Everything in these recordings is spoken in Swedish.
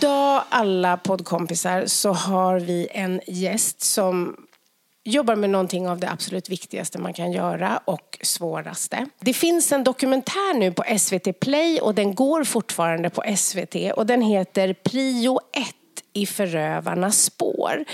Idag, alla poddkompisar, så har vi en gäst som jobbar med någonting av det absolut viktigaste man kan göra och svåraste. Det finns en dokumentär nu på SVT Play och den går fortfarande på SVT och den heter Prio 1 i förövarnas spår.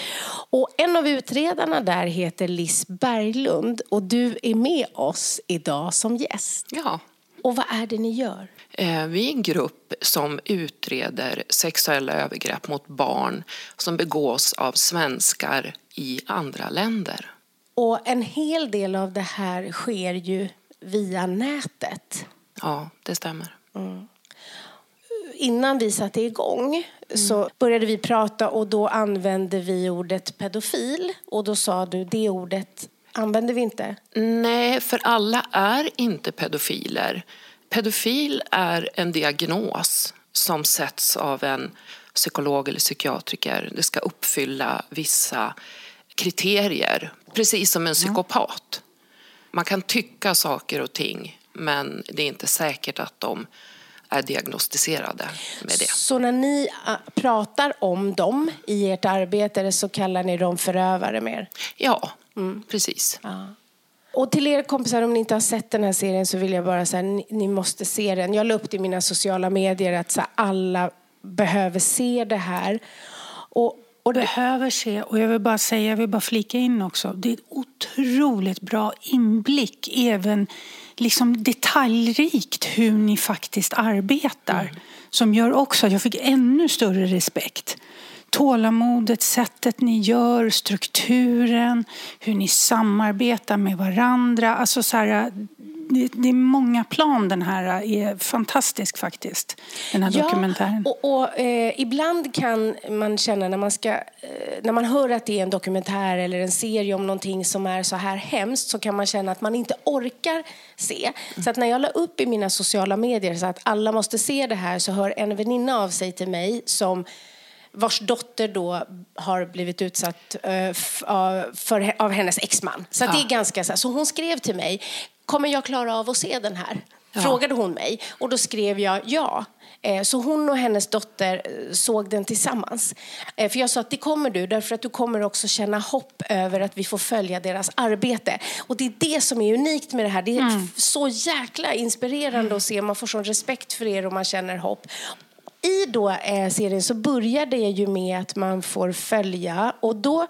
Och en av utredarna där heter Liss Berglund och du är med oss idag som gäst. Ja. Och vad är det ni gör? Eh, Vi är en grupp som utreder sexuella övergrepp mot barn som begås av svenskar i andra länder. Och en hel del av det här sker ju via nätet. Ja, det stämmer. Innan vi satte igång så började vi prata och då använde vi ordet pedofil. Och då sa du, det ordet använder vi inte. Nej, för alla är inte pedofiler. Pedofil är en diagnos som sätts av en psykolog eller psykiatriker. Det ska uppfylla vissa kriterier, precis som en psykopat. Man kan tycka saker och ting, men det är inte säkert att de är diagnostiserade med det. Så när ni äh, pratar om dem i ert arbete så kallar ni dem förövare mer? Ja, precis. Och till er kompisar, om ni inte har sett den här serien så vill jag bara säga ni, ni måste se den. Jag la upp det i mina sociala medier att så här, alla behöver se det här. Och, och det, behöver se. Och jag vill bara säga, jag vill bara flika in också. Det är ett otroligt bra inblick, även liksom detaljrikt hur ni faktiskt arbetar. Som gör också att jag fick ännu större respekt. Tålamodet, sättet ni gör, strukturen, hur ni samarbetar med varandra. Alltså så här, det, är många plan den här är fantastisk faktiskt. Den här dokumentären. Och, och, eh, ibland kan man känna när man, ska, eh, när man hör att det är en dokumentär eller en serie om någonting som är så här hemskt så kan man känna att man inte orkar se. Så att när jag la upp i mina sociala medier så att alla måste se det här så hör en väninna av sig till mig som vars dotter då har blivit utsatt eh, f- av- för, av hennes exman. Så att det är ganska så, här. så hon skrev till mig, kommer jag klara av att se den här? Frågade hon mig. Och då skrev jag ja. Eh, Så hon och hennes dotter eh, såg den tillsammans. För jag sa att det kommer du, därför att du kommer också känna hopp över att vi får följa deras arbete. Och det är det som är unikt med det här. Det är f- så jäkla inspirerande att se. Man får sån respekt för er och man känner hopp. I då eh, serien så börjar det ju med att man får följa och då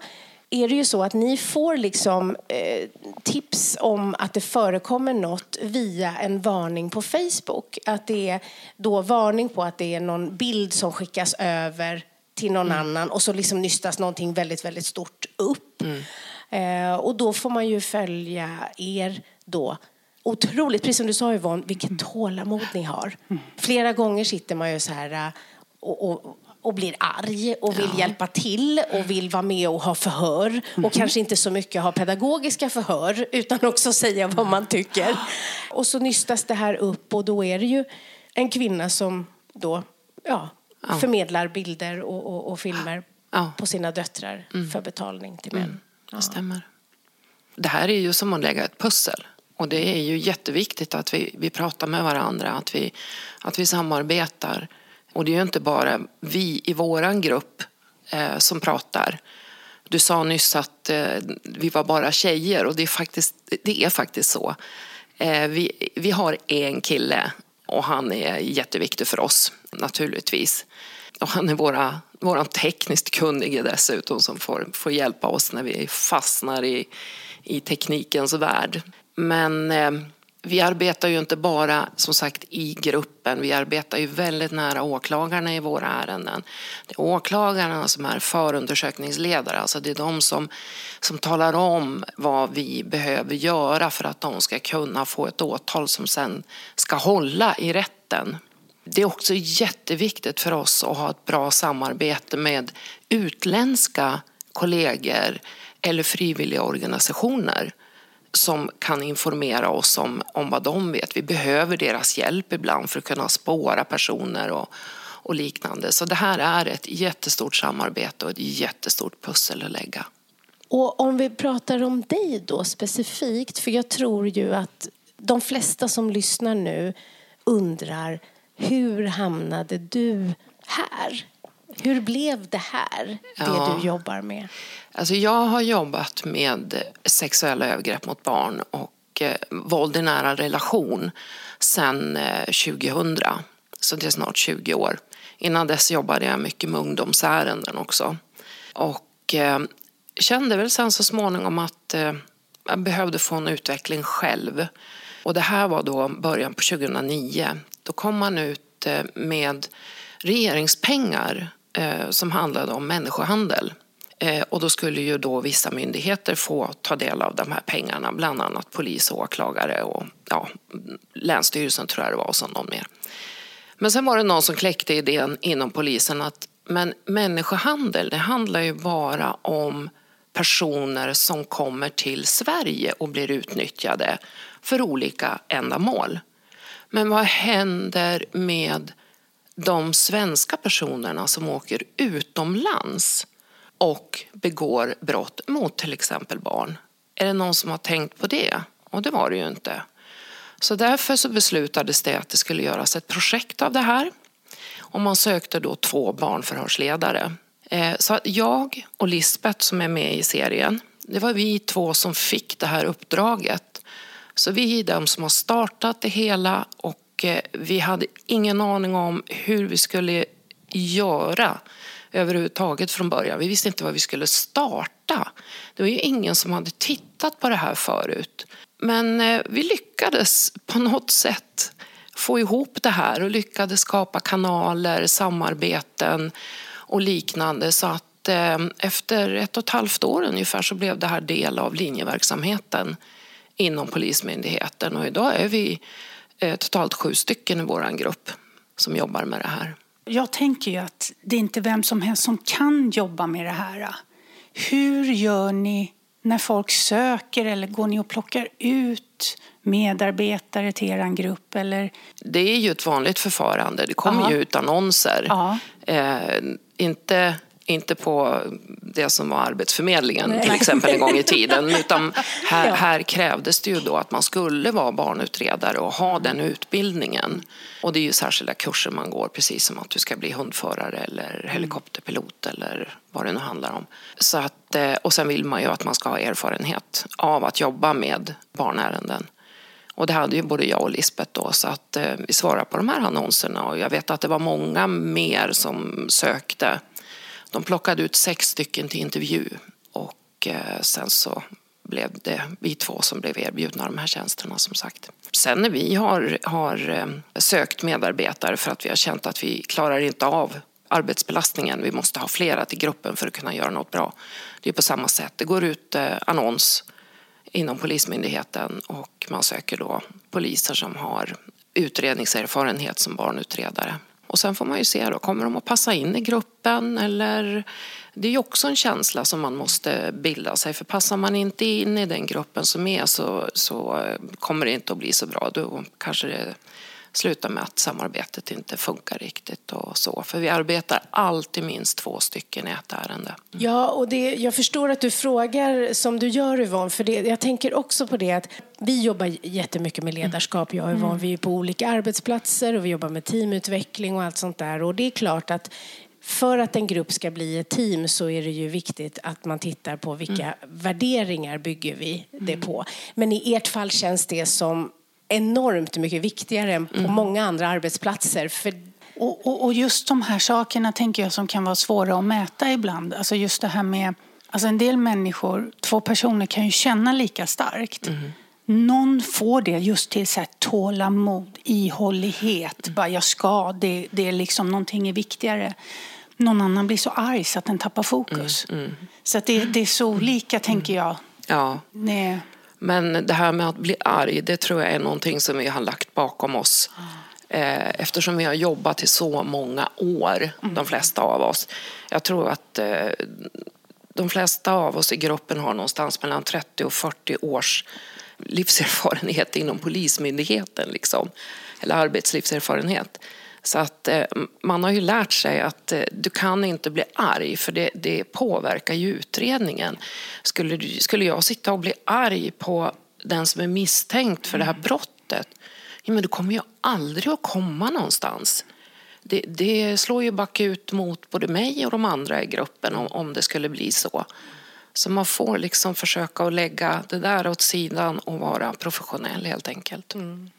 är det ju så att ni får liksom eh, tips om att det förekommer något via en varning på Facebook. Att det är då varning på att det är någon bild som skickas över till någon annan och så liksom nystas någonting väldigt, väldigt stort upp. Eh, och då får man ju följa er då otroligt, precis som du sa Yvonne, vilket tålamod ni har. Flera gånger sitter man ju så här äh, och, och, och blir arg och vill hjälpa till och vill vara med och ha förhör. Och kanske inte så mycket ha pedagogiska förhör utan också säga vad man tycker. Och så nystas det här upp och då är det ju en kvinna som då ja, förmedlar bilder och, och, och filmer Ja. på sina döttrar för betalning till män. Det stämmer. Det här är ju som att lägga ett pussel. Och det är ju jätteviktigt att vi, vi pratar med varandra, att vi, att vi samarbetar. Och det är ju inte bara vi i våran grupp eh, som pratar. Du sa nyss att eh, vi var bara tjejer och det är faktiskt, det är faktiskt så. Eh, vi, vi har en kille och han är jätteviktig för oss naturligtvis. Och han är våra, våran tekniskt kunnige dessutom som får, får hjälpa oss när vi fastnar i, i teknikens värld. Men eh, vi arbetar ju inte bara som sagt i gruppen, vi arbetar ju väldigt nära åklagarna i våra ärenden. Det är åklagarna som är förundersökningsledare, alltså det är de som, som talar om vad vi behöver göra för att de ska kunna få ett åtal som sen ska hålla i rätten. Det är också jätteviktigt för oss att ha ett bra samarbete med utländska kollegor eller frivilliga organisationer som kan informera oss om, om vad de vet. Vi behöver deras hjälp ibland för att kunna spåra personer och, och liknande. Så det här är ett jättestort samarbete och ett jättestort pussel att lägga. Och om vi pratar om dig då specifikt, för jag tror ju att de flesta som lyssnar nu undrar hur hamnade du här? Hur blev det här, det ja. du jobbar med? Alltså jag har jobbat med sexuella övergrepp mot barn och eh, våld i nära relation sedan eh, 2000, så det är snart 20 år. Innan dess jobbade jag mycket med ungdomsärenden också. Och eh, kände väl sen så småningom att eh, jag behövde få en utveckling själv. Och det här var då början på 2009. Då kom man ut eh, med regeringspengar eh, som handlade om människohandel. Eh, och då skulle ju då vissa myndigheter få ta del av de här pengarna, bland annat polis och åklagare och ja, Länsstyrelsen tror jag det var och så någon mer. Men sen var det någon som kläckte idén inom polisen att men människohandel, det handlar ju bara om personer som kommer till Sverige och blir utnyttjade för olika ändamål. Men vad händer med de svenska personerna som åker utomlands och begår brott mot till exempel barn. Är det någon som har tänkt på det? Och det var det ju inte. Så därför så beslutades det att det skulle göras ett projekt av det här. Och man sökte då två barnförhörsledare. Eh, så jag och Lisbeth som är med i serien, det var vi två som fick det här uppdraget. Så vi är de som har startat det hela och och eh, vi hade ingen aning om hur vi skulle göra överhuvudtaget från början. Vi visste inte var vi skulle starta. Det var ju ingen som hade tittat på det här förut. Men eh, vi lyckades på något sätt få ihop det här och lyckades skapa kanaler, samarbeten och liknande. Så att eh, efter ett och ett halvt år ungefär så blev det här del av linjeverksamheten inom Polismyndigheten. Och idag är vi totalt sju stycken i vår grupp som jobbar med det här. Jag tänker ju att det är inte vem som helst som kan jobba med det här. Hur gör ni när folk söker eller går ni och plockar ut medarbetare till er grupp? Eller? Det är ju ett vanligt förfarande. Det kommer Aha. ju ut annonser. Eh, inte inte på det som var Arbetsförmedlingen Nej. till exempel en gång i tiden. Utan här, här, krävdes det ju då att man skulle vara barnutredare och ha den utbildningen. Och det är ju särskilda kurser man går, precis som att du ska bli hundförare eller mm. helikopterpilot eller vad det nu handlar om. Så att, eh, och sen vill man ju att man ska ha erfarenhet av att jobba med barnärenden. Och det hade ju både jag och Lisbeth då, så att eh, vi svarade på de här annonserna och jag vet att det var många mer som sökte de plockade ut sex stycken till intervju och eh, sen så blev det vi två som blev erbjudna de här tjänsterna som sagt. Sen när vi har, har eh, sökt medarbetare för att vi har känt att vi klarar inte av arbetsbelastningen, vi måste ha flera till gruppen för att kunna göra något bra. Det är på samma sätt, det går ut eh, annons inom Polismyndigheten och man söker då poliser som har utredningserfarenhet som barnutredare. Och sen får man ju se då, kommer de att passa in i gruppen eller det är ju också en känsla som man måste bilda sig för passar man inte in i den gruppen som är så, så eh, kommer det inte att bli så bra. Då kanske det slutar med att samarbetet inte funkar riktigt och så. För vi arbetar alltid minst två stycken i ett ärende. Ja, och det, jag förstår att du frågar som du gör Yvonne, för det, jag tänker också på det att vi jobbar jättemycket med ledarskap, jag och Yvonne. Vi är på olika arbetsplatser och vi jobbar med teamutveckling och allt sånt där. Och det är klart att för att en grupp ska bli ett team så är det ju viktigt att man tittar på vilka mm. värderingar bygger vi det mm. på. Men i ert fall känns det som enormt mycket viktigare än på mm. många andra arbetsplatser. För och, och, och, just de här sakerna tänker jag som kan vara svåra att mäta ibland. Alltså just det här med, alltså en del människor, två personer kan ju känna lika starkt. Mm. Någon får det just till så här tålamod, ihållighet, mm. bara jag ska, det, det är liksom någonting är viktigare. Någon annan blir så arg så att den tappar fokus. Mm, mm. Så det, det, är så olika tänker jag. Ja. Nej. Men det här med att bli arg, det tror jag är någonting som vi har lagt bakom oss. Eh, eftersom vi har jobbat i så många år, mm. de flesta av oss. Jag tror att eh, de flesta av oss i gruppen har någonstans mellan 30 och 40 års livserfarenhet inom Polismyndigheten, liksom. eller arbetslivserfarenhet. Så att eh, man har ju lärt sig att du kan inte bli arg för det, det påverkar ju utredningen. Skulle, skulle jag sitta och bli arg på den som är misstänkt för det här mm. brottet ja, men du kommer ju aldrig att komma någonstans. Det, det slår ju bakut mot både mig och de andra i gruppen om, om det skulle bli så. Så man får liksom försöka att lägga det där åt sidan och vara professionell helt enkelt. Mm.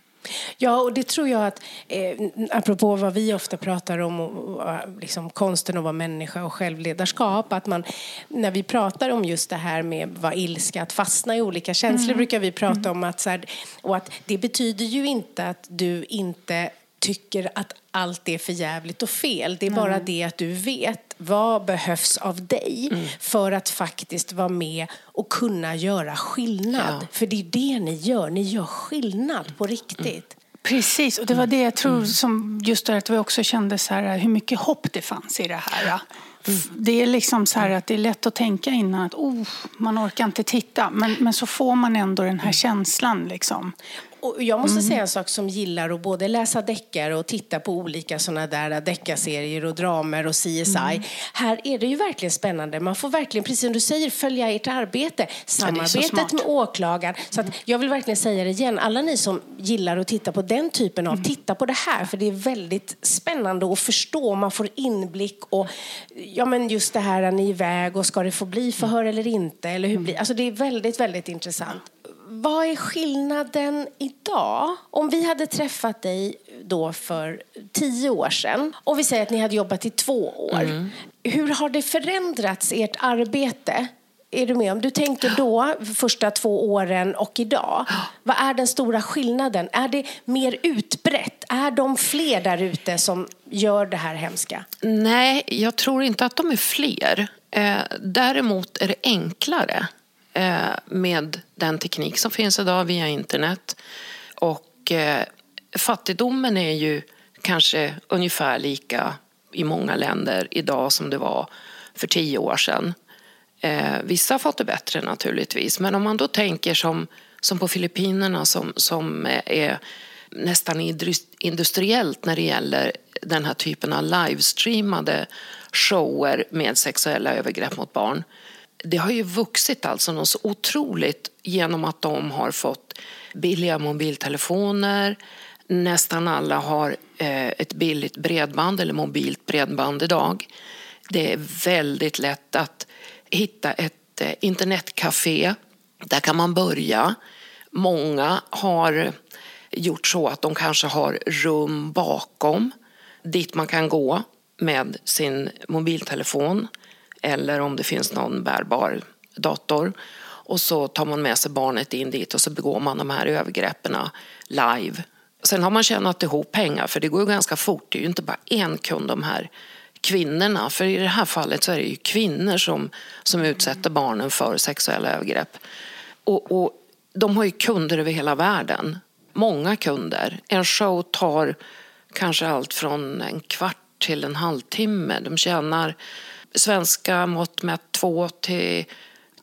Ja, och det tror jag att, eh, apropå vad vi ofta pratar om, och, och, liksom konsten att vara människa och självledarskap, att man, när vi pratar om just det här med vad ilska, att fastna i olika känslor, mm. brukar vi prata mm. om att, så här, och att det betyder ju inte att du inte tycker att allt är för jävligt och fel. Det är bara mm. det att du vet vad behövs av dig mm. för att faktiskt vara med och kunna göra skillnad. Ja. För det är det ni gör, ni gör skillnad på riktigt. Mm. Precis, och det var det jag tror mm. som just det att vi också kände så här, hur mycket hopp det fanns i det här. Mm. Det är liksom så här att det är lätt att tänka innan att oh, man orkar inte titta. Men, men så får man ändå den här mm. känslan. Liksom. Och jag måste mm. säga en sak som gillar att både läsa deckare och titta på olika sådana där deckarserier och dramer och CSI. Mm. Här är det ju verkligen spännande. Man får verkligen, precis som du säger, följa ert arbete. Samarbetet med åklagaren. Så att jag vill verkligen säga det igen. Alla ni som gillar att titta på den typen av, mm. titta på det här. För det är väldigt spännande att förstå. Man får inblick och ja men just det här, är ni iväg och ska det få bli förhör eller inte? Eller hur blir, alltså det är väldigt, väldigt intressant vad är skillnaden idag? Om vi hade träffat dig då för tio år sedan och vi säger att ni hade jobbat i två år. Mm. Hur har det förändrats, ert arbete? Är du med? Om du tänker då, första två åren och idag. Vad är den stora skillnaden? Är det mer utbrett? Är de fler där ute som gör det här hemska? Nej, jag tror inte att de är fler. Eh, däremot är det enklare. Eh, med den teknik som finns idag via internet. Och eh, fattigdomen är ju kanske ungefär lika i många länder idag som det var för tio år sedan. Eh, vissa har fått det bättre naturligtvis, men om man då tänker som, som på Filippinerna som, som är nästan industriellt när det gäller den här typen av livestreamade shower med sexuella övergrepp mot barn det har ju vuxit alltså något så otroligt genom att de har fått billiga mobiltelefoner. Nästan alla har eh, ett billigt bredband eller mobilt bredband idag. Det är väldigt lätt att hitta ett eh, internetcafé. Där kan man börja. Många har gjort så att de kanske har rum bakom dit man kan gå med sin mobiltelefon eller om det finns någon bärbar dator. Och så tar man med sig barnet in dit och så begår man de här övergreppen live. Sen har man tjänat ihop pengar, för det går ju ganska fort. Det är ju inte bara en kund, de här kvinnorna. För i det här fallet så är det ju kvinnor som, som utsätter barnen för sexuella övergrepp. Och, och de har ju kunder över hela världen. Många kunder. En show tar kanske allt från en kvart till en halvtimme. De tjänar svenska mått mätt 2 till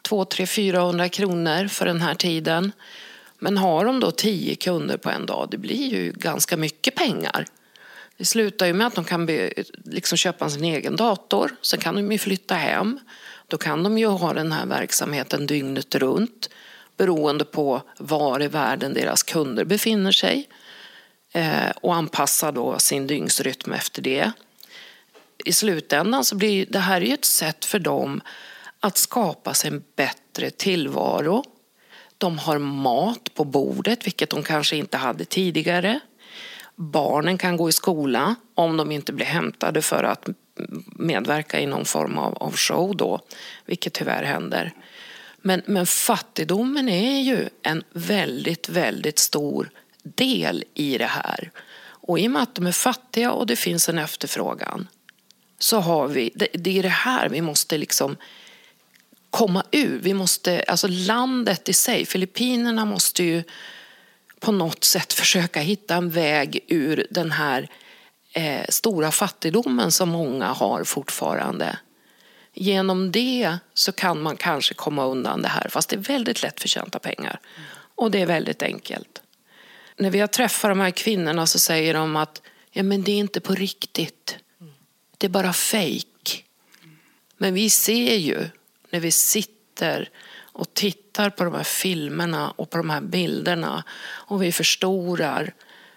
2 3 400 kronor för den här tiden. Men har de då 10 kunder på en dag, det blir ju ganska mycket pengar. Det slutar ju med att de kan be, liksom köpa sin egen dator, sen kan de ju flytta hem. Då kan de ju ha den här verksamheten dygnet runt beroende på var i världen deras kunder befinner sig eh, och anpassa då sin dygnsrytm efter det i slutändan så blir det här ju ett sätt för dem att skapa sig en bättre tillvaro. De har mat på bordet, vilket de kanske inte hade tidigare. Barnen kan gå i skola om de inte blir hämtade för att medverka i någon form av, av show då, vilket tyvärr händer. Men, men fattigdomen är ju en väldigt, väldigt stor del i det här. Och i och med att de är fattiga och det finns en efterfrågan så har vi, det, det är det här vi måste liksom komma ur. Vi måste, alltså landet i sig, Filippinerna måste ju på något sätt försöka hitta en väg ur den här eh, stora fattigdomen som många har fortfarande. Genom det så kan man kanske komma undan det här, fast det är väldigt lätt förtjänta pengar. Och det är väldigt enkelt. När vi har träffat de här kvinnorna så säger de att ja, men det är inte på riktigt. Det är bara fejk. Men vi ser ju när vi sitter och tittar på de här filmerna och på de här bilderna och vi förstorar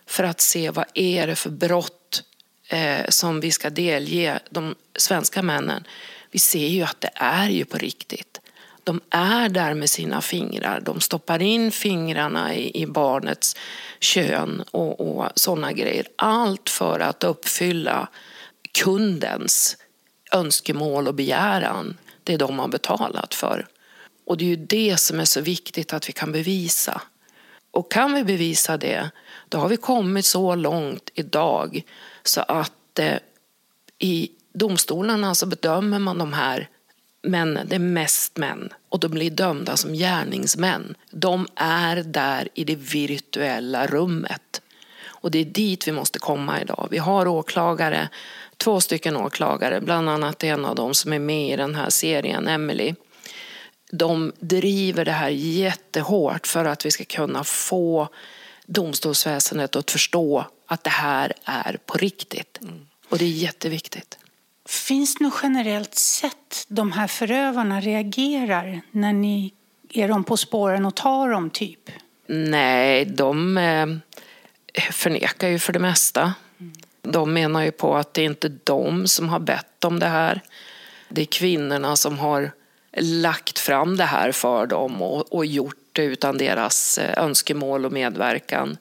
för att se vad är det för brott eh, som vi ska delge de svenska männen. Vi ser ju att det är ju på riktigt. De är där med sina fingrar. De stoppar in fingrarna i, i barnets kön och, och sådana grejer. Allt för att uppfylla kundens önskemål och begäran. Det de har betalat för. Och det är ju det som är så viktigt att vi kan bevisa. Och kan vi bevisa det, då har vi kommit så långt idag så att eh, i domstolarna så bedömer man de här männen, det är mest män, och de blir dömda som gärningsmän. De är där i det virtuella rummet. Och det är dit vi måste komma idag. Vi har åklagare, två stycken åklagare, bland annat en av dem som är med i den här serien, Emily. De driver det här jättehårt för att vi ska kunna få domstolsväsendet att förstå att det här är på riktigt. Och det är jätteviktigt. Finns det något generellt sätt de här förövarna reagerar när ni är dem på spåren och tar dem, typ? Nej, de eh, förnekar ju för det mesta. De menar ju på att det är inte de som har bett om det här. Det är kvinnorna som har lagt fram det här för dem och, och gjort det utan deras eh, önskemål och medverkan.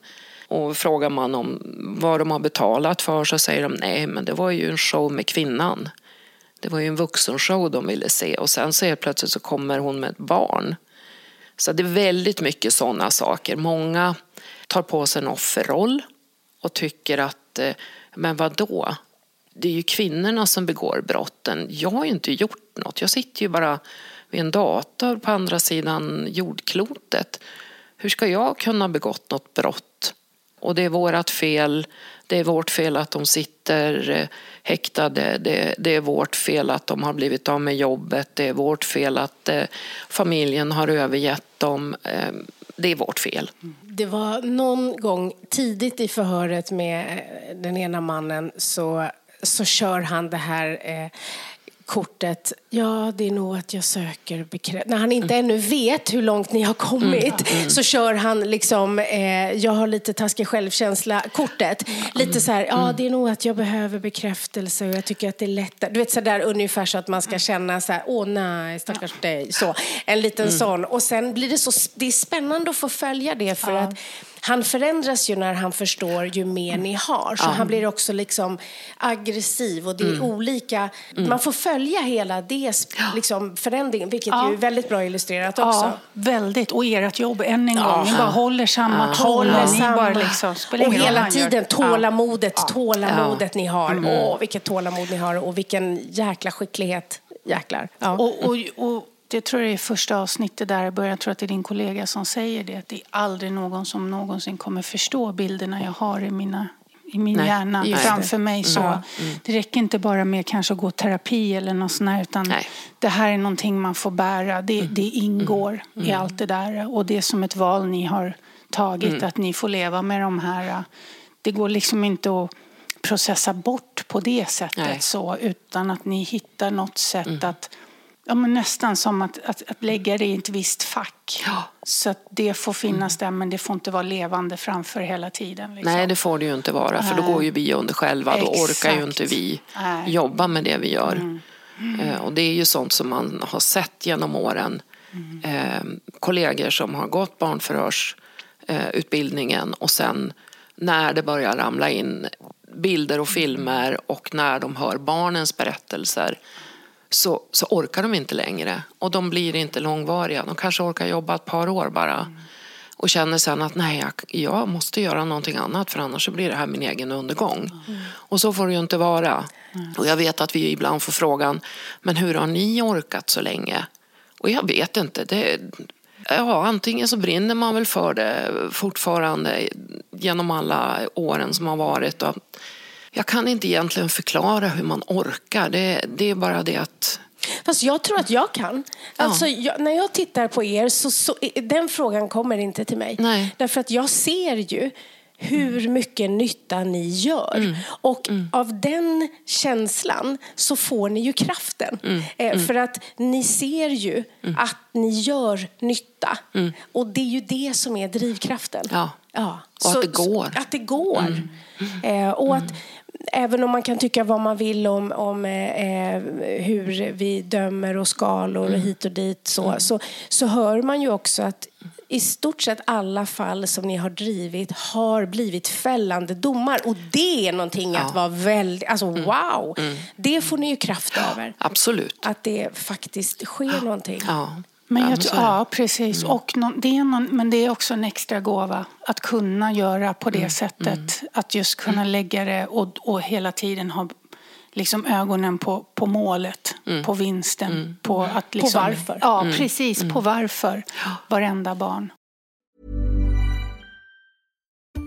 Och frågar man om vad de har betalat för så säger de nej, men det var ju en show med kvinnan. Det var ju en vuxenshow de ville se och sen så helt plötsligt så kommer hon med ett barn. Så det är väldigt mycket sådana saker. Många tar på sig en offerroll och tycker att, Eh, men vad då? Det är ju kvinnorna som begår brotten. Jag har ju inte gjort något. Jag sitter ju bara vid en dator på andra sidan jordklotet. Hur ska jag kunna ha begått något brott? Och det är vårt fel. Det är vårt fel att de sitter eh, häktade. Det, det, är vårt fel att de har blivit av med jobbet. Det är vårt fel att eh, familjen har övergett dem. Eh, det är vårt fel. Det var någon gång tidigt i förhöret med eh, den ena mannen så, så kör han det här eh, kortet, ja det är nog att jag söker bekräftelse. När han inte mm. ännu vet hur långt ni har kommit mm. Mm. så kör han liksom, eh, jag har lite taskig självkänsla-kortet. Lite så här, ja mm. det är nog att jag behöver bekräftelse och jag tycker att det är lättare. Du vet så där ungefär så att man ska känna så här, åh nej, stackars dig. Så, en liten mm. sån. Och sen blir det så, det är spännande att få följa det för ja. att han förändras ju när han förstår ju mer ni har. Så ja. han blir också liksom aggressiv och det är mm. olika. Mm. Man får följa hela det liksom, förändringen, vilket ja. ju är väldigt bra illustrerat också. Ja, väldigt. Och ert jobb, än en gång, ni bara håller samma ja. Håller samma. Bara liksom, och hela tiden tålamodet, tålamodet ni har. Mm. Åh, vilket tålamod ni har och vilken jäkla skicklighet. Jäklar. Och, och, och det tror jag är första avsnittet där, jag tror att det är din kollega som säger det, att det är aldrig någon som någonsin kommer förstå bilderna jag har i mina i min Nej, hjärna framför mig. Så mm. Det räcker inte bara med kanske att gå terapi eller något sånt här, utan Nej. det här är någonting man får bära. Det, mm. det ingår mm. i allt det där och det är som ett val ni har tagit, mm. att ni får leva med de här. Det går liksom inte att processa bort på det sättet så, utan att ni hittar något sätt mm. att Ja, men nästan som att, att, att lägga det i ett visst fack. Ja. Så att det får finnas där, men det får inte vara levande framför hela tiden. Liksom. Nej, det får det ju inte vara, för då går ju vi under själva. Då orkar ju Exakt. inte vi Nej. jobba med det vi gör. Eh, Och det är ju sånt som man har sett genom åren. Eh, kollegor som har gått barnförhörsutbildningen och sen när det börjar ramla in bilder och filmer och när de hör barnens berättelser så, så orkar de inte längre. Och de blir inte långvariga. De kanske orkar jobba ett par år bara. Och känner sen att nej, jag, jag måste göra någonting annat för annars så blir det här min egen undergång. Och så får det ju inte vara. Och jag vet att vi ibland får frågan, men hur har ni orkat så länge? Och jag vet inte. Det, ja, antingen så brinner man väl för det fortfarande genom alla åren som har varit. Och jag kan inte egentligen förklara hur man orkar. Det, det är bara det att Fast jag tror att jag kan. Alltså, jag, när jag tittar på er så, så den frågan kommer inte till mig. Nej. Därför att jag ser ju hur mycket nytta ni gör. Och av den känslan så får ni ju kraften. Eh, För att ni ser ju att ni gör nytta. Och det är ju det som är drivkraften. Ja. Ja. Och att det går. Att det går. Eh, och att även om man kan tycka vad man vill om, om eh, eh, hur vi dömer och skalor och hit och dit så, så, så hör man ju också att i stort sett alla fall som ni har drivit har blivit fällande domar. Och det är någonting att vara väldigt... Alltså wow! Det får ni ju kraft över. absolut. Att det faktiskt sker någonting. Ja. Men Ja, jag, tror- ja, precis. Och någon, det är någon, men det är också en extra gåva att kunna göra på det sättet. Att just kunna lägga det och, och hela tiden ha liksom ögonen på, på målet, på vinsten. På, att liksom, varför. Ja, precis. På varför. Varenda barn.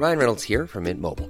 Ryan Reynolds here from Mint Mobile.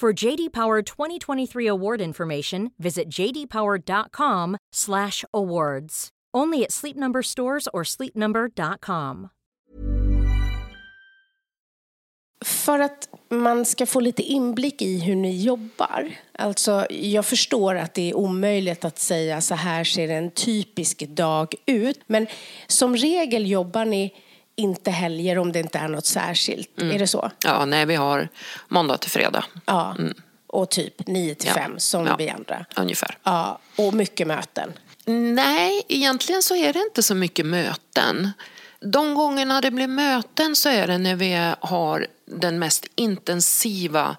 For JD Power 2023 award information, visit jdpower.com/awards. Only at Sleep Number stores or sleepnumber.com. För att man ska få lite inblick i hur ni jobbar. Alltså, jag förstår att det är omöjligt att säga så här ser en typisk dag ut. Men som regel jobbar ni inte helger om det inte är något särskilt. Är det så? Ja, nej, vi har måndag till fredag. Ja. Och typ 9 till Ja. 5 som Ja. vi andra. Ungefär. Ja. Och mycket möten. Nej, egentligen så är det inte så mycket möten. De gångerna det blir möten så är det när vi har den mest intensiva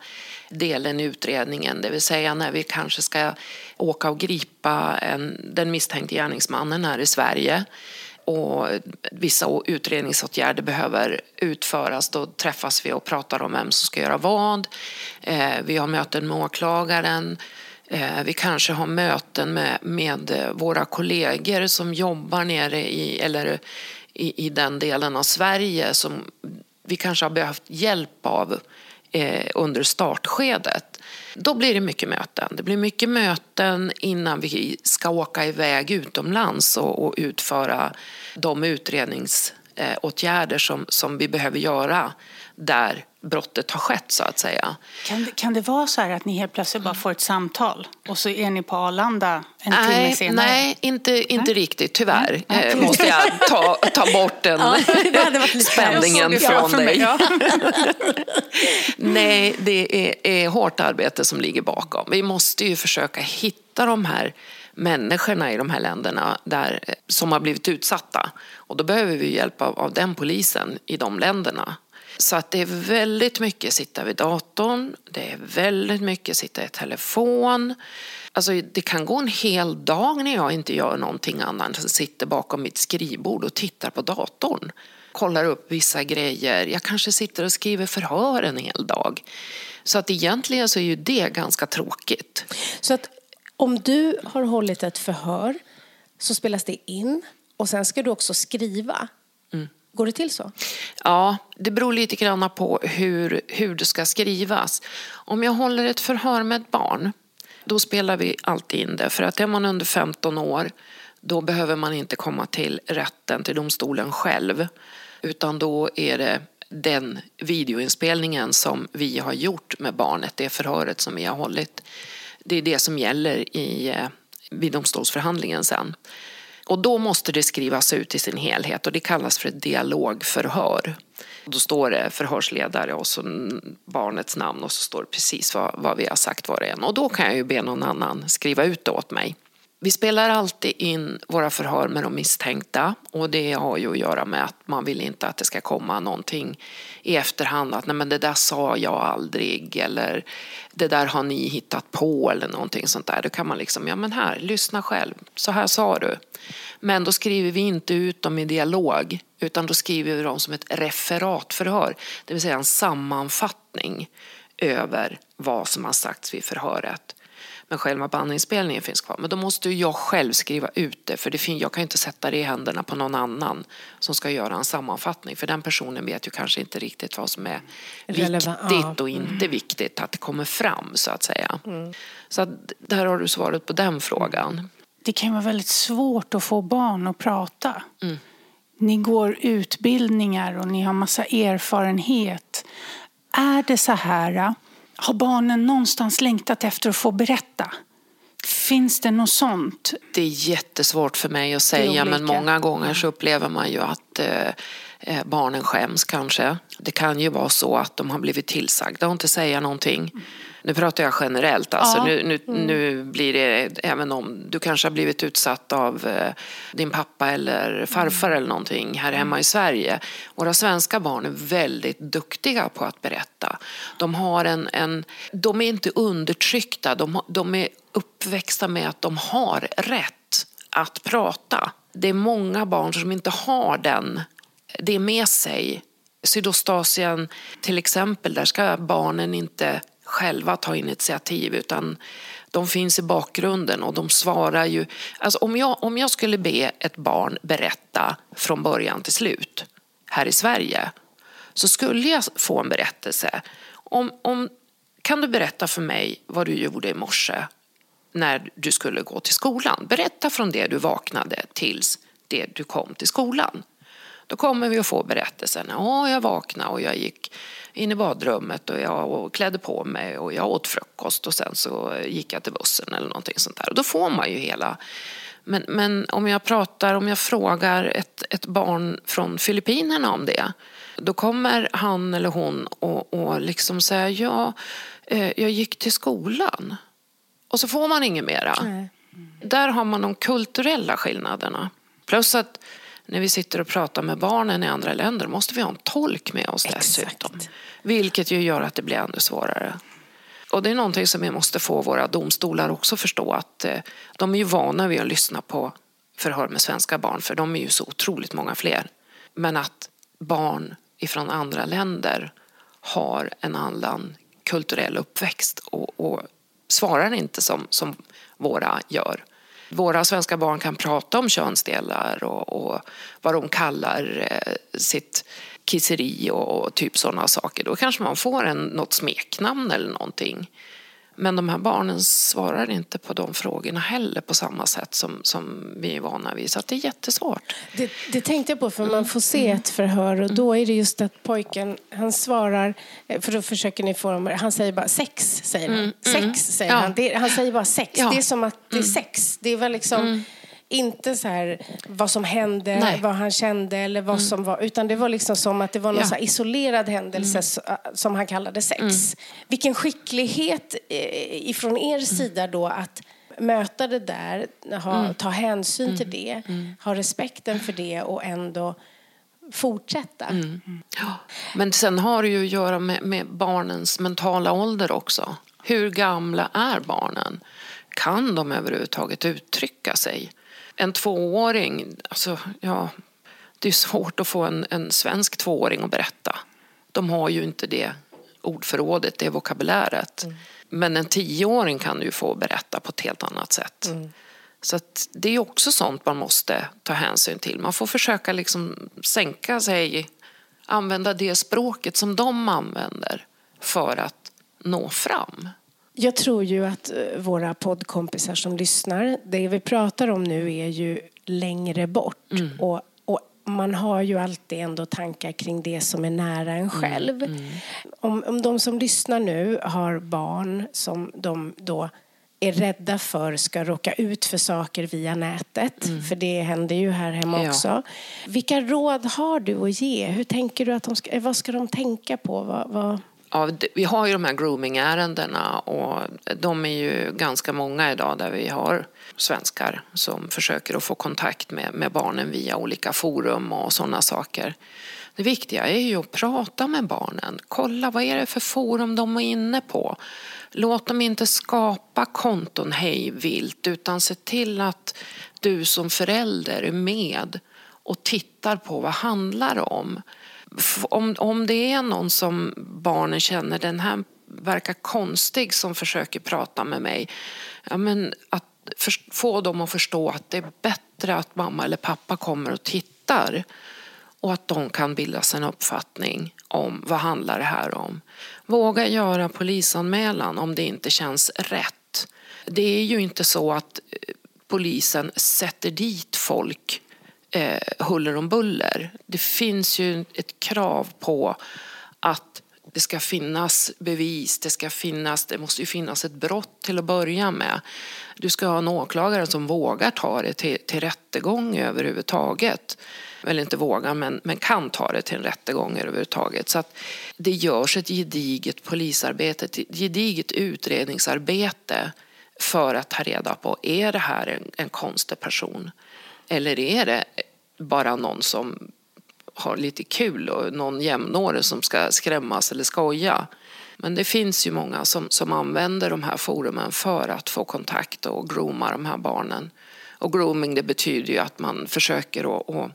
delen i utredningen. Det vill säga när vi kanske ska åka och gripa en, den misstänkte gärningsmannen här i Sverige och vissa utredningsåtgärder behöver utföras. Då träffas vi och pratar om vem som ska göra vad. Eh, vi har möten med åklagaren. Eh, vi kanske har möten med, med våra kollegor som jobbar nere i, eller i, i den delen av Sverige som vi kanske har behövt hjälp av eh, under startskedet. Då blir det mycket möten. Det blir mycket möten innan vi ska åka iväg utomlands och, och utföra de utredningsåtgärder som, som vi behöver göra där brottet har skett så att säga. Kan, det- kan det vara så här att ni helt plötsligt bara får ett samtal och så är ni på Arlanda en timme Nej, senare? nej inte, inte riktigt tyvärr. Nej. Eh, måste jag ta, ta bort den lite spänningen från dig. ja. Nej, det är, är hårt arbete som ligger bakom. Vi måste ju försöka hitta de här människorna i de här länderna där, eh, som har blivit utsatta. Och då behöver vi hjälp av, av den polisen i de länderna. Så att det är väldigt mycket sitta vid datorn, det är väldigt mycket sitta i telefon. Alltså det kan gå en hel dag när jag inte gör någonting annat än sitter bakom mitt skrivbord och tittar på datorn. Kollar upp vissa grejer. Jag kanske sitter och skriver förhör en hel dag. Så att egentligen så är ju det ganska tråkigt. Så att om du har hållit ett förhör så spelas det in och sen ska du också skriva. Mm. Går det till så? Ja, det beror lite grann på hur, hur det ska skrivas. Om jag håller ett förhör med ett barn, då spelar vi alltid in det. För att är man under 15 år, då behöver man inte komma till rätten, till domstolen själv. Utan då är det den videoinspelningen som vi har gjort med barnet, det förhöret som vi har hållit. Det är det som gäller i, eh, vid domstolsförhandlingen sen. Och då måste det skrivas ut i sin helhet och det kallas för ett dialogförhör. Då står det förhörsledare och så barnets namn och så står det precis vad, vad vi har sagt var och en. Och då kan jag ju be någon annan skriva ut det åt mig. Vi spelar alltid in våra förhör med de misstänkta och det har ju att göra med att man vill inte att det ska komma någonting i efterhand att nej men det där sa jag aldrig eller det där har ni hittat på eller någonting sånt där. Då kan man liksom, ja men här, lyssna själv, så här sa du. Men då skriver vi inte ut dem i dialog utan då skriver vi dem som ett referatförhör, det vill säga en sammanfattning över vad som har sagts vid förhöret. Men själva bandinspelningen finns kvar. Men då måste jag själv skriva ut det för det jag kan inte sätta det i händerna på någon annan som ska göra en sammanfattning. För den personen vet ju kanske inte riktigt vad som är Relevant. viktigt och inte mm. viktigt att det kommer fram så att säga. Mm. Så att, där har du svaret på den frågan. Det kan vara väldigt svårt att få barn att prata. Mm. Ni går utbildningar och ni har massa erfarenhet. Är det så här har barnen någonstans längtat efter att få berätta? Finns det något sånt? Det är jättesvårt för mig att säga men många gånger så upplever man ju att eh, eh, barnen skäms kanske. Det kan ju vara så att de har blivit tillsagda att inte säga någonting. Nu pratar jag generellt, alltså ja. nu, nu, mm. nu blir det, även om du kanske har blivit utsatt av eh, din pappa eller farfar mm. eller någonting här hemma i Sverige. Våra svenska barn är väldigt duktiga på att berätta. De, har en, en, de är inte undertryckta, de, de är uppväxta med att de har rätt att prata. Det är många barn som inte har den, det med sig. Sydostasien till exempel, där ska barnen inte själva ta initiativ utan de finns i bakgrunden och de svarar ju. Alltså om, jag, om jag skulle be ett barn berätta från början till slut här i Sverige så skulle jag få en berättelse. Om, om, kan du berätta för mig vad du gjorde i morse när du skulle gå till skolan? Berätta från det du vaknade tills det du kom till skolan. Då kommer vi att få berättelsen. Ja, jag vaknade och jag gick in i badrummet och jag klädde på mig och jag åt frukost och sen så gick jag till bussen eller någonting sånt där. Och då får man ju hela men, men om jag pratar, om jag frågar ett, ett barn från Filippinerna om det då kommer han eller hon och, och liksom säga ja, eh, jag gick till skolan. Och så får man inget mera. Mm. Där har man de kulturella skillnaderna. Plus att när vi sitter och pratar med barnen i andra länder måste vi ha en tolk med oss dessutom. Vilket ju gör att det blir ännu svårare. Och det är någonting som vi måste få våra domstolar också förstå att eh, de är ju vana vid att lyssna på förhör med svenska barn för de är ju så otroligt många fler. Men att barn ifrån andra länder har en annan kulturell uppväxt och, och svarar inte som, som våra gör. Våra svenska barn kan prata om könsdelar och, och vad de kallar eh, sitt kisseri och, och typ sådana saker. Då kanske man får en, något smeknamn eller någonting. Men de här barnen svarar inte på de frågorna heller på samma sätt som, som vi är vana vid. Så det är jättesvårt. Det, det tänkte jag på, för man får se ett förhör och då är det just att pojken, han svarar, för då försöker ni få dem, han säger bara sex, säger han. Mm, sex, mm. säger ja. han. Det, han säger bara sex. Ja. Det är som att det är mm. sex. Det är väl liksom inte så här vad som hände, Nej. vad han kände eller vad mm. som var, utan det var liksom som att det var någon ja. isolerad händelse mm. som han kallade sex. Mm. Vilken skicklighet eh, ifrån er mm. sida då att möta det där, ha, ta hänsyn till det, ha respekten för det och ändå fortsätta. Ja. Men sen har det ju att göra med, med barnens mentala ålder också. Hur gamla är barnen? Kan de överhuvudtaget uttrycka sig? En tvååring, alltså, ja, det är svårt att få en, en svensk tvååring att berätta. De har ju inte det ordförrådet, det vokabuläret. Men en tioåring kan ju få berätta på ett helt annat sätt. Så att det är också sånt man måste ta hänsyn till. Man får försöka liksom sänka sig, använda det språket som de använder för att nå fram. Jag tror ju att eh, våra poddkompisar som lyssnar, det vi pratar om nu är ju längre bort. Och, och man har ju alltid ändå tankar kring det som är nära en själv. Om, om de som lyssnar nu har barn som de då är rädda för ska råka ut för saker via nätet, för det händer ju här hemma Ja. också. Vilka råd har du att ge? Hur tänker du att de ska, vad ska de tänka på? Vad, vad... Ja, vi har ju de här grooming-ärendena och de är ju ganska många idag där vi har svenskar som försöker att få kontakt med, med barnen via olika forum och sådana saker. Det viktiga är ju att prata med barnen. Kolla vad är det för forum de är inne på. Låt dem inte skapa konton hej vilt utan se till att du som förälder är med och tittar på vad handlar det om. Om, om det är någon som barnen känner, den här verkar konstig som försöker prata med mig. Ja, men att för, få dem att förstå att det är bättre att mamma eller pappa kommer och tittar och att de kan bilda sig en uppfattning om vad handlar det här om. Våga göra polisanmälan om det inte känns rätt. Det är ju inte så att eh, polisen sätter dit folk eh, huller om buller. Det finns ju ett krav på att det ska finnas bevis, det, ska finnas, det måste ju finnas ett brott till att börja med. Du ska ha en åklagare som vågar ta det till, till rättegång överhuvudtaget. Eller inte vågar, men, men kan ta det till en rättegång överhuvudtaget. Så att det görs ett gediget polisarbete, ett gediget utredningsarbete för att ta reda på, är det här en, en konstig person? Eller är det bara någon som har lite kul och någon jämnårig som ska skrämmas eller skoja? Men det finns ju många som, som använder de här forumen för att få kontakt och grooma de här barnen. Och grooming det betyder ju att man försöker att, att,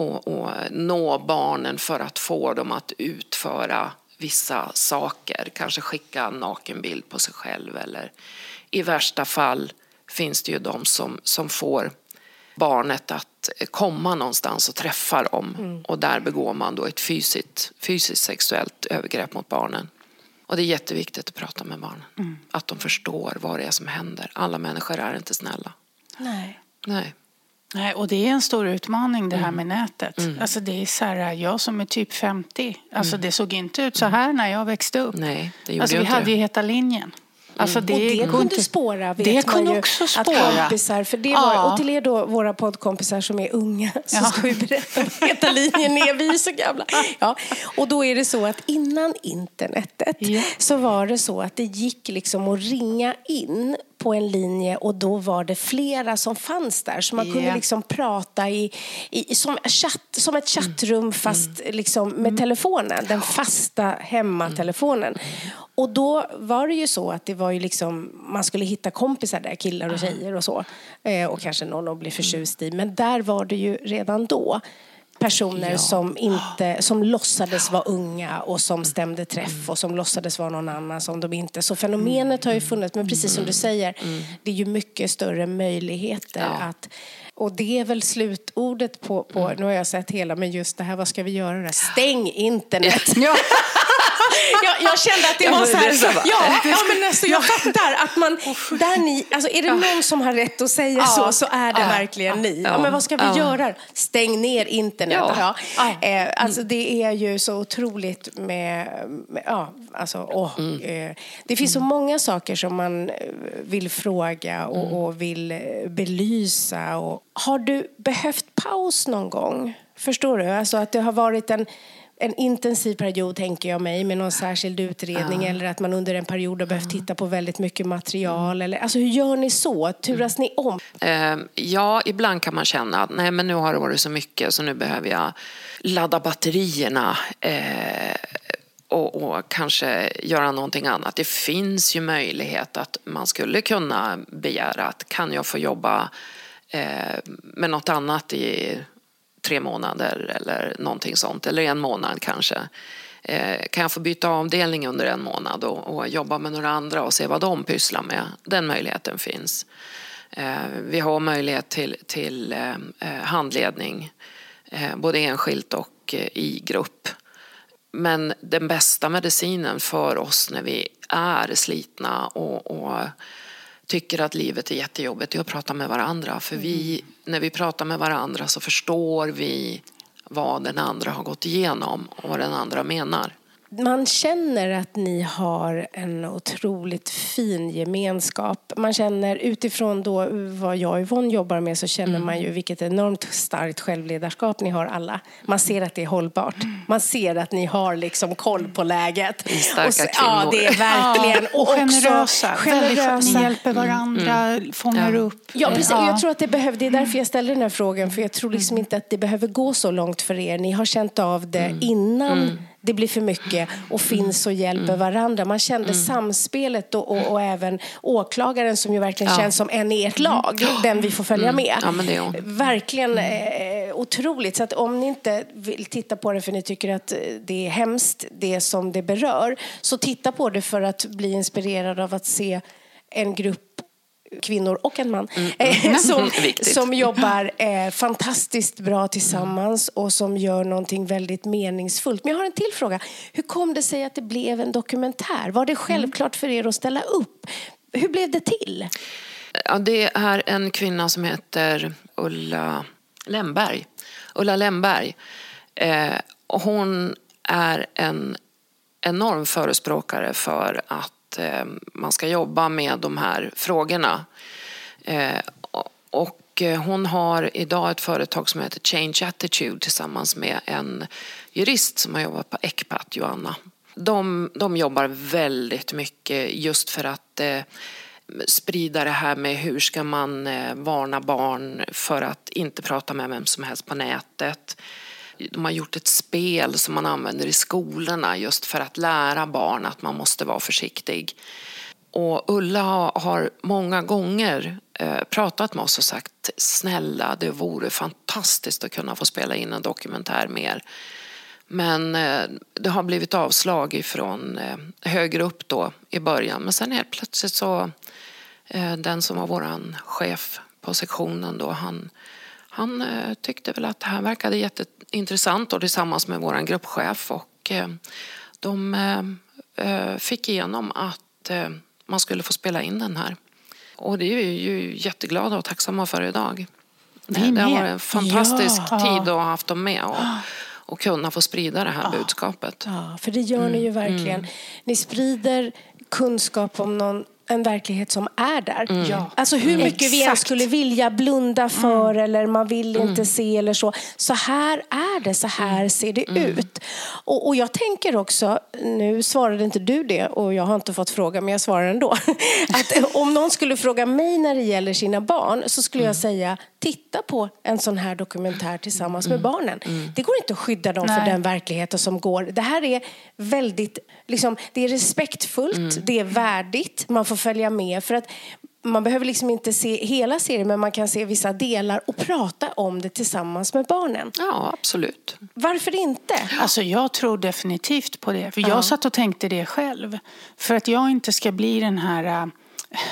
att, att nå barnen för att få dem att utföra vissa saker. Kanske skicka en nakenbild på sig själv eller i värsta fall finns det ju de som, som får barnet att komma någonstans och träffa dem. Och där begår man då ett fysiskt, fysiskt sexuellt övergrepp mot barnen. Och det är jätteviktigt att prata med barnen. Att de förstår vad det är som händer. Alla människor är inte snälla. Nej. Nej. Nej, och det är en stor utmaning det här med nätet. Alltså det är så här, jag som är typ 50, alltså det såg inte ut så här när jag växte upp. Nej, det gjorde alltså vi hade det. ju Heta linjen. Alltså det, och det kunde spåra, vet Det man kunde ju. också Att spåra. kompisar, för det var, Ja. och till er då, våra poddkompisar som är unga, så Ja. ska vi berätta vad heta linjen är. Vi är så gamla. Ja. Och då är det så att innan internetet Ja. så var det så att det gick liksom att ringa in på en linje och då var det flera som fanns där. Så man kunde Ja. liksom prata i, i, som, chatt, som ett Mm. chattrum fast liksom med telefonen. Den fasta hemmatelefonen. Mm. Och då var det ju så att det var ju liksom, man skulle hitta kompisar där, killar och tjejer och så. Eh, och kanske någon att bli förtjust i. Men där var det ju redan då personer som, inte, som låtsades vara unga och som stämde träff och som låtsades vara någon annan som de inte. Så fenomenet har ju funnits, men precis som du säger, det är ju mycket större möjligheter Ja. att och det är väl slutordet på, på nu har jag sett hela, men just det här, vad ska vi göra? Stäng internet! Ja. Jag, jag kände att det Ja, var så här, ja, ja men alltså, jag fattar att man, där ni, alltså är det någon som har rätt att säga så, så är det verkligen ni. Ja, men vad ska vi Ja. göra? Stäng ner internet. Ja. Ja. Eh, alltså det är ju så otroligt med, med ja, alltså, åh, Mm. eh, det finns så många saker som man eh, vill fråga och, Mm. och vill eh, belysa. Och, har du behövt paus någon gång? Förstår du? Alltså att det har varit en, en intensiv period, tänker jag mig, med någon särskild utredning eller att man under en period har behövt titta på väldigt mycket material. Eller, alltså hur gör ni så? Turas ni om? Eh, ja, ibland kan man känna att nej, men nu har det varit så mycket så nu behöver jag ladda batterierna eh, och, och, kanske göra någonting annat. Det finns ju möjlighet att man skulle kunna begära att kan jag få jobba eh, med något annat i tre månader eller någonting sånt, eller en månad kanske. Eh, kan jag få byta avdelning under en månad och, och, jobba med några andra och se vad de pysslar med? Den möjligheten finns. Eh, vi har möjlighet till, till eh, eh handledning, eh, både enskilt och eh, i grupp. Men den bästa medicinen för oss när vi är slitna och, och tycker att livet är jättejobbigt är att prata med varandra. För vi, när vi pratar med varandra så förstår vi vad den andra har gått igenom och vad den andra menar man känner att ni har en otroligt fin gemenskap. Man känner utifrån då vad jag och Yvonne jobbar med så känner mm. man ju vilket enormt starkt självledarskap ni har alla. Man ser att det är hållbart. Man ser att ni har liksom koll på läget. Starka och så, kvinnor. Ja, det är verkligen. Ja, och, och generösa. generösa. Ni hjälper varandra, mm. fångar ja. upp. Ja, precis. Ja. Jag tror att det behöver, det är därför jag ställer den här frågan. För jag tror liksom inte att det behöver gå så långt för er. Ni har känt av det mm. innan mm det blir för mycket och finns och hjälper mm. varandra. Man kände mm. samspelet och, och, och, även åklagaren som ju verkligen ja. känns som en i ert lag, mm. den vi får följa mm. med. Ja, verkligen eh, otroligt. Så att om ni inte vill titta på det för ni tycker att det är hemskt, det som det berör, så titta på det för att bli inspirerad av att se en grupp kvinnor och en man mm. mm. som, som jobbar eh, fantastiskt bra tillsammans och som gör någonting väldigt meningsfullt. Men jag har en till fråga. Hur kom det sig att det blev en dokumentär? Var det självklart för er att ställa upp? Hur blev det till? Ja, det är en kvinna som heter Ulla Lemberg. Ulla Lemberg. Eh, hon är en enorm förespråkare för att Eh, man ska jobba med de här frågorna. Eh, och eh, hon har idag ett företag som heter Change Attitude tillsammans med en jurist som har jobbat på Ecpat, Joanna. De, de jobbar väldigt mycket just för att eh, sprida det här med hur ska man eh, varna barn för att inte prata med vem som helst på nätet de har gjort ett spel som man använder i skolorna just för att lära barn att man måste vara försiktig. Och Ulla har många gånger eh, pratat med oss och sagt snälla, det vore fantastiskt att kunna få spela in en dokumentär mer. Men eh, det har blivit avslag ifrån eh, högre upp då i början. Men sen helt plötsligt så, den som var vår chef på sektionen då, han, han tyckte väl att det här verkade jätte, intressant och tillsammans med vår gruppchef och eh, de eh, eh, fick igenom att man skulle få spela in den här. Och det är vi ju jätteglada och tacksamma för idag. Vi det har varit en fantastisk ja. tid att ha haft dem med och, och kunna få sprida det här ja. budskapet. Ja, för det gör ni ju mm. verkligen. Mm. Ni sprider kunskap om någon en verklighet som är där. Mm. Ja. Alltså hur mm. mycket vi än skulle vilja blunda för mm. eller man vill inte mm. se eller så. Så här är det, så här mm. ser det mm. ut. Och, och, jag tänker också, nu svarade inte du det och jag har inte fått fråga men jag svarar ändå. Att om någon skulle fråga mig när det gäller sina barn så skulle jag säga titta på en sån här dokumentär tillsammans med barnen. Det går inte att skydda dem Nej. för den verkligheten som går. Det här är väldigt, liksom, det är respektfullt, det är värdigt, man får följa med. För att man behöver liksom inte se hela serien men man kan se vissa delar och prata om det tillsammans med barnen. Ja, absolut. Varför inte? Alltså jag tror definitivt på det. För jag ja. satt och tänkte det själv. För att jag inte ska bli den här äh,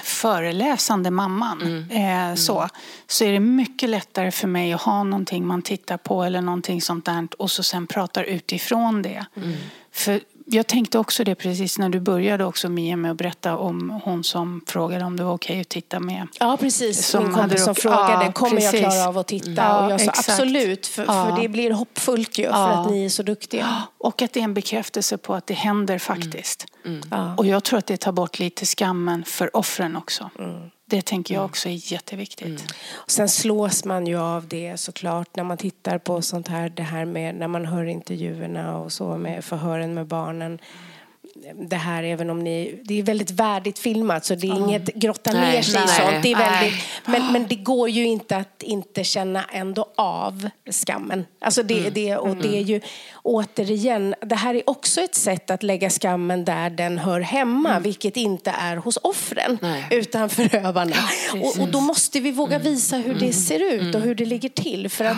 föreläsande mamman mm. Eh, mm. så, så är det mycket lättare för mig att ha någonting man tittar på eller någonting sånt där och så sen pratar utifrån det. Mm. För jag tänkte också det precis när du började också Mia med att berätta om hon som frågade om det var okej att titta med. Ja precis, som min kompis som frågade ja, kommer precis. jag klara av att titta? Ja, och jag sa exakt. absolut, för, ja. för, det blir hoppfullt ju för att ni är så duktiga. Och att det är en bekräftelse på att det händer faktiskt. Mm. Mm. Och jag tror att det tar bort lite skammen för offren också. Mm. Det tänker jag också är jätteviktigt. Och sen slås man ju av det såklart när man tittar på sånt här, det här med när man hör intervjuerna och så med förhören med barnen. Det här även om ni, det är väldigt värdigt filmat så det är inget grotta Nej, ner sig nej. sånt. Det är väldigt, men, men det går ju inte att inte känna ändå av skammen. Alltså det, Mm. det, och det är ju återigen, det här är också ett sätt att lägga skammen där den hör hemma, vilket inte är hos offren Mm. Nej. utan förövarna. Och, och då måste vi våga visa hur det ser ut och hur det ligger till. För att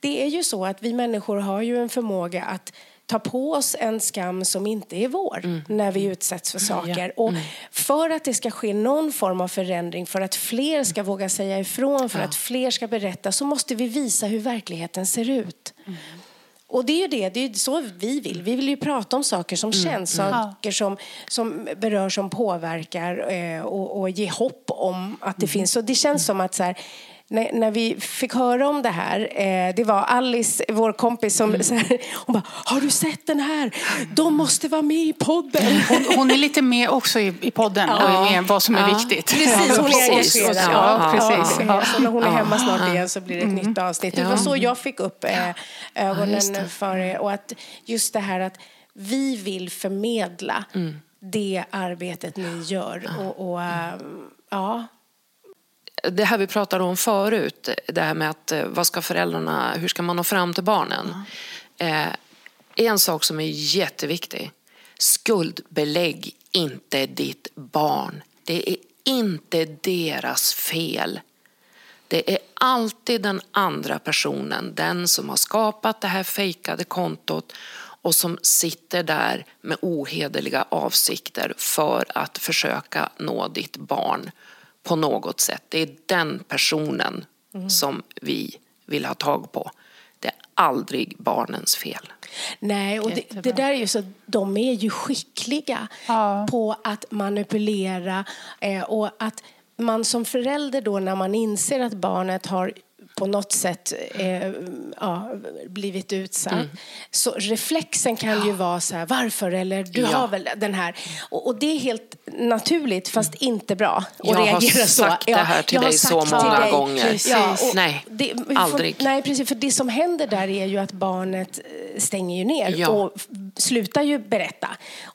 det är ju så att vi människor har ju en förmåga att ta på oss en skam som inte är vår när vi utsätts för saker. Och för att det ska ske någon form av förändring, för att fler ska våga säga ifrån, för att fler ska berätta, så måste vi visa hur verkligheten ser ut. Och det är ju det, det är så vi vill. Vi vill ju prata om saker som känns, saker som, som berör, som påverkar eh, och, och ge hopp om att det finns. Så det känns som att så här, när, när vi fick höra om det här, eh, det var Alice, vår kompis, som så här, hon bara, har du sett den här? De måste vara med i podden. Hon, hon är lite med också i, i podden och är med vad som är viktigt. Precis, hon är engagerad. Ja, precis. Ja, Så när hon är hemma snart igen så blir det ett nytt avsnitt. Det var Ja. så jag fick upp eh, Ja, ögonen det. för er. Och att just det här att vi vill förmedla det arbetet ni gör. Och, och ehm, ja, det här vi pratade om förut, det här med att eh, vad ska föräldrarna, hur ska man nå fram till barnen? Eh, en sak som är jätteviktig, skuldbelägg inte ditt barn. Det är inte deras fel. Det är alltid den andra personen, den som har skapat det här fejkade kontot och som sitter där med ohederliga avsikter för att försöka nå ditt barn på något sätt. Det är den personen som vi vill ha tag på. Det är aldrig barnens fel. Nej, och det, det där är ju så, de är ju skickliga Ja. på att manipulera eh, och att man som förälder då när man inser att barnet har på något sätt eh, ja, blivit utsatt. Så reflexen kan ju vara så här, varför? Eller du Ja. har väl den här. Och, och det är helt naturligt fast inte bra att Jag har reagera så. sagt det här till dig så sagt många dig. gånger. Ja, och Nej, det, aldrig. Nej, precis. För det som händer där är ju att barnet eh, stänger ju ner Ja. och slutar ju berätta.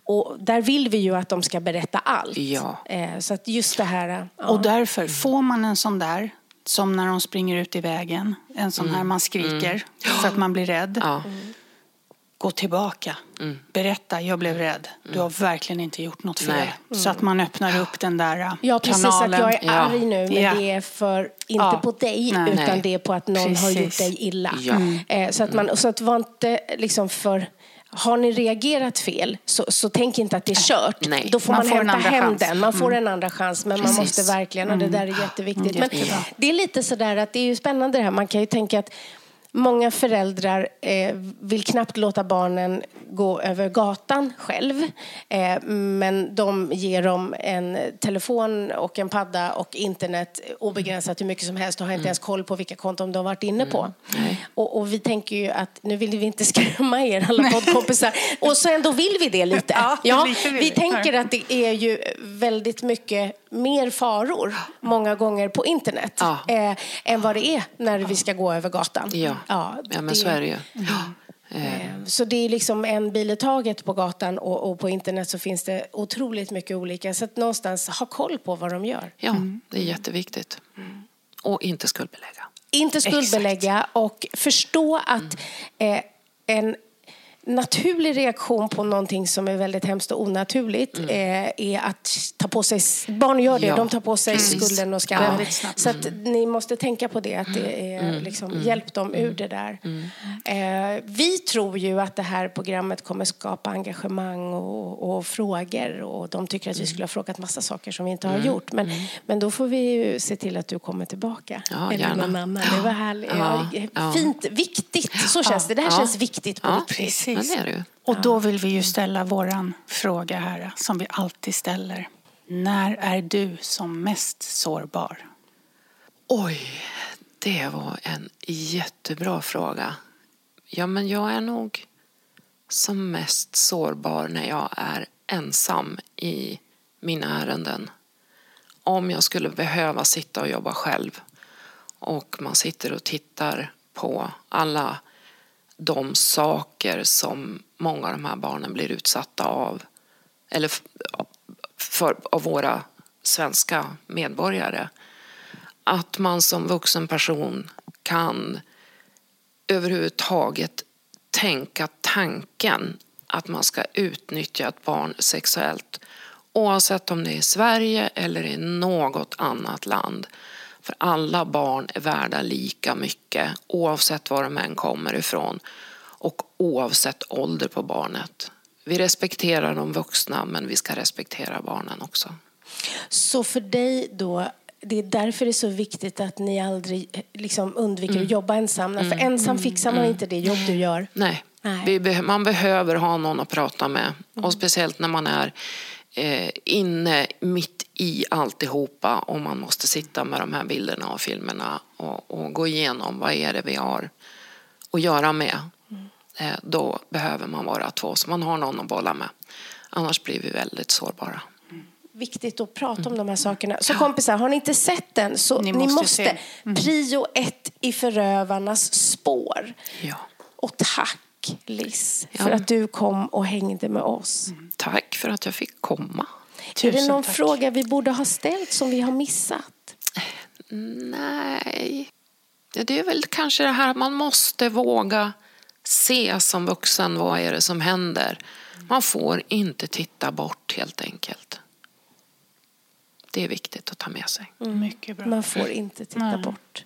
Och där vill vi ju att de ska berätta allt. Ja. Eh, Så att just det här... Ja. Och därför, får man en sån där, som när de springer ut i vägen, en sån här man skriker för att man blir rädd. Ja. Gå tillbaka. Berätta, jag blev rädd. Du har verkligen inte gjort något fel. Så att man öppnar upp den där äh, Ja, precis. kanalen. Att jag är Ja. arg nu, men Ja. det är för, inte Ja. på dig, Nej. utan Nej. det är på att någon har gjort Precis. dig illa. Ja. Eh, Så att man, så att var inte liksom för... Har ni reagerat fel, så, så tänk inte att det är kört. Nej. Då får Man man, får hämta hem chans. den. Man får en andra chans, men man Precis. måste verkligen, och det där är jätteviktigt. Men jättebra. det är lite sådär att det är ju spännande det här. Man kan ju tänka att Många föräldrar eh, vill knappt låta barnen gå över gatan själv. Eh, men de ger dem en telefon och en padda och internet obegränsat hur mycket som helst och har inte ens koll på vilka konton de har varit inne på. Och, och vi tänker ju att nu vill vi inte skrämma er alla poddkompisar. och så ändå vill vi det lite. Ja, lite vill vi vi. tänker att det är ju väldigt mycket mer faror många gånger på internet Ja. eh, än vad det är när vi ska gå över gatan. Ja. Ja, men så är det ju. Eh, Så det är liksom en bil i taget på gatan och, och på internet så finns det otroligt mycket olika. Så att någonstans ha koll på vad de gör. Ja, det är jätteviktigt. Och inte skuldbelägga. Inte skuldbelägga och förstå att eh, en naturlig reaktion på någonting som är väldigt hemskt och onaturligt eh, är att ta på sig, barn gör det, Ja, de tar på sig precis. skulden och skammen. Snabbt. Så att ni måste tänka på det, att det är liksom, hjälp dem ur det där. Eh, vi tror ju att det här programmet kommer skapa engagemang och, och frågor och de tycker att vi skulle ha frågat massa saker som vi inte har gjort. Men, men då får vi se till att du kommer tillbaka. Ja, Eller gärna. någon annan. Det var härligt. Ja, Ja, ja. Fint, viktigt. Så känns det. Det här Ja. känns viktigt på Ja, riktigt. Precis. Men det är det ju. Och då vill vi ju ställa våran fråga här, som vi alltid ställer. När är du som mest sårbar? Oj, det var en jättebra fråga. Ja, men jag är nog som mest sårbar när jag är ensam i mina ärenden. om jag skulle behöva sitta och jobba själv och man sitter och tittar på alla de saker som många av de här barnen blir utsatta av eller för, av våra svenska medborgare. Att man som vuxen person kan överhuvudtaget tänka tanken att man ska utnyttja ett barn sexuellt oavsett om det är i Sverige eller i något annat land. För alla barn är värda lika mycket oavsett var de än kommer ifrån och oavsett ålder på barnet. Vi respekterar de vuxna men vi ska respektera barnen också. Så för dig då, det är därför det är så viktigt att ni aldrig liksom undviker mm. att jobba ensamma. Mm. För ensam fixar man mm. inte det jobb du gör. Nej, Nej. man behöver ha någon att prata med. Och mm. speciellt när man är eh, inne mitt i alltihopa och man måste sitta med de här bilderna och filmerna och, och gå igenom vad är det vi har att göra med. Mm. Eh, då behöver man vara två så man har någon att bolla med. Annars blir vi väldigt sårbara viktigt att prata om de här sakerna. Så kompisar, har ni inte sett den så ni måste, ni måste mm. prio ett i förövarnas spår. Ja. Och tack Liz för att du kom och hängde med oss. Mm. Tack för att jag fick komma. Tusen är det någon tack. fråga vi borde ha ställt som vi har missat? Nej. Det är väl kanske det här att man måste våga se som vuxen vad är det som händer. Man får inte titta bort helt enkelt. Det är viktigt att ta med sig. Mm. Mycket bra. Man får inte titta mm. bort.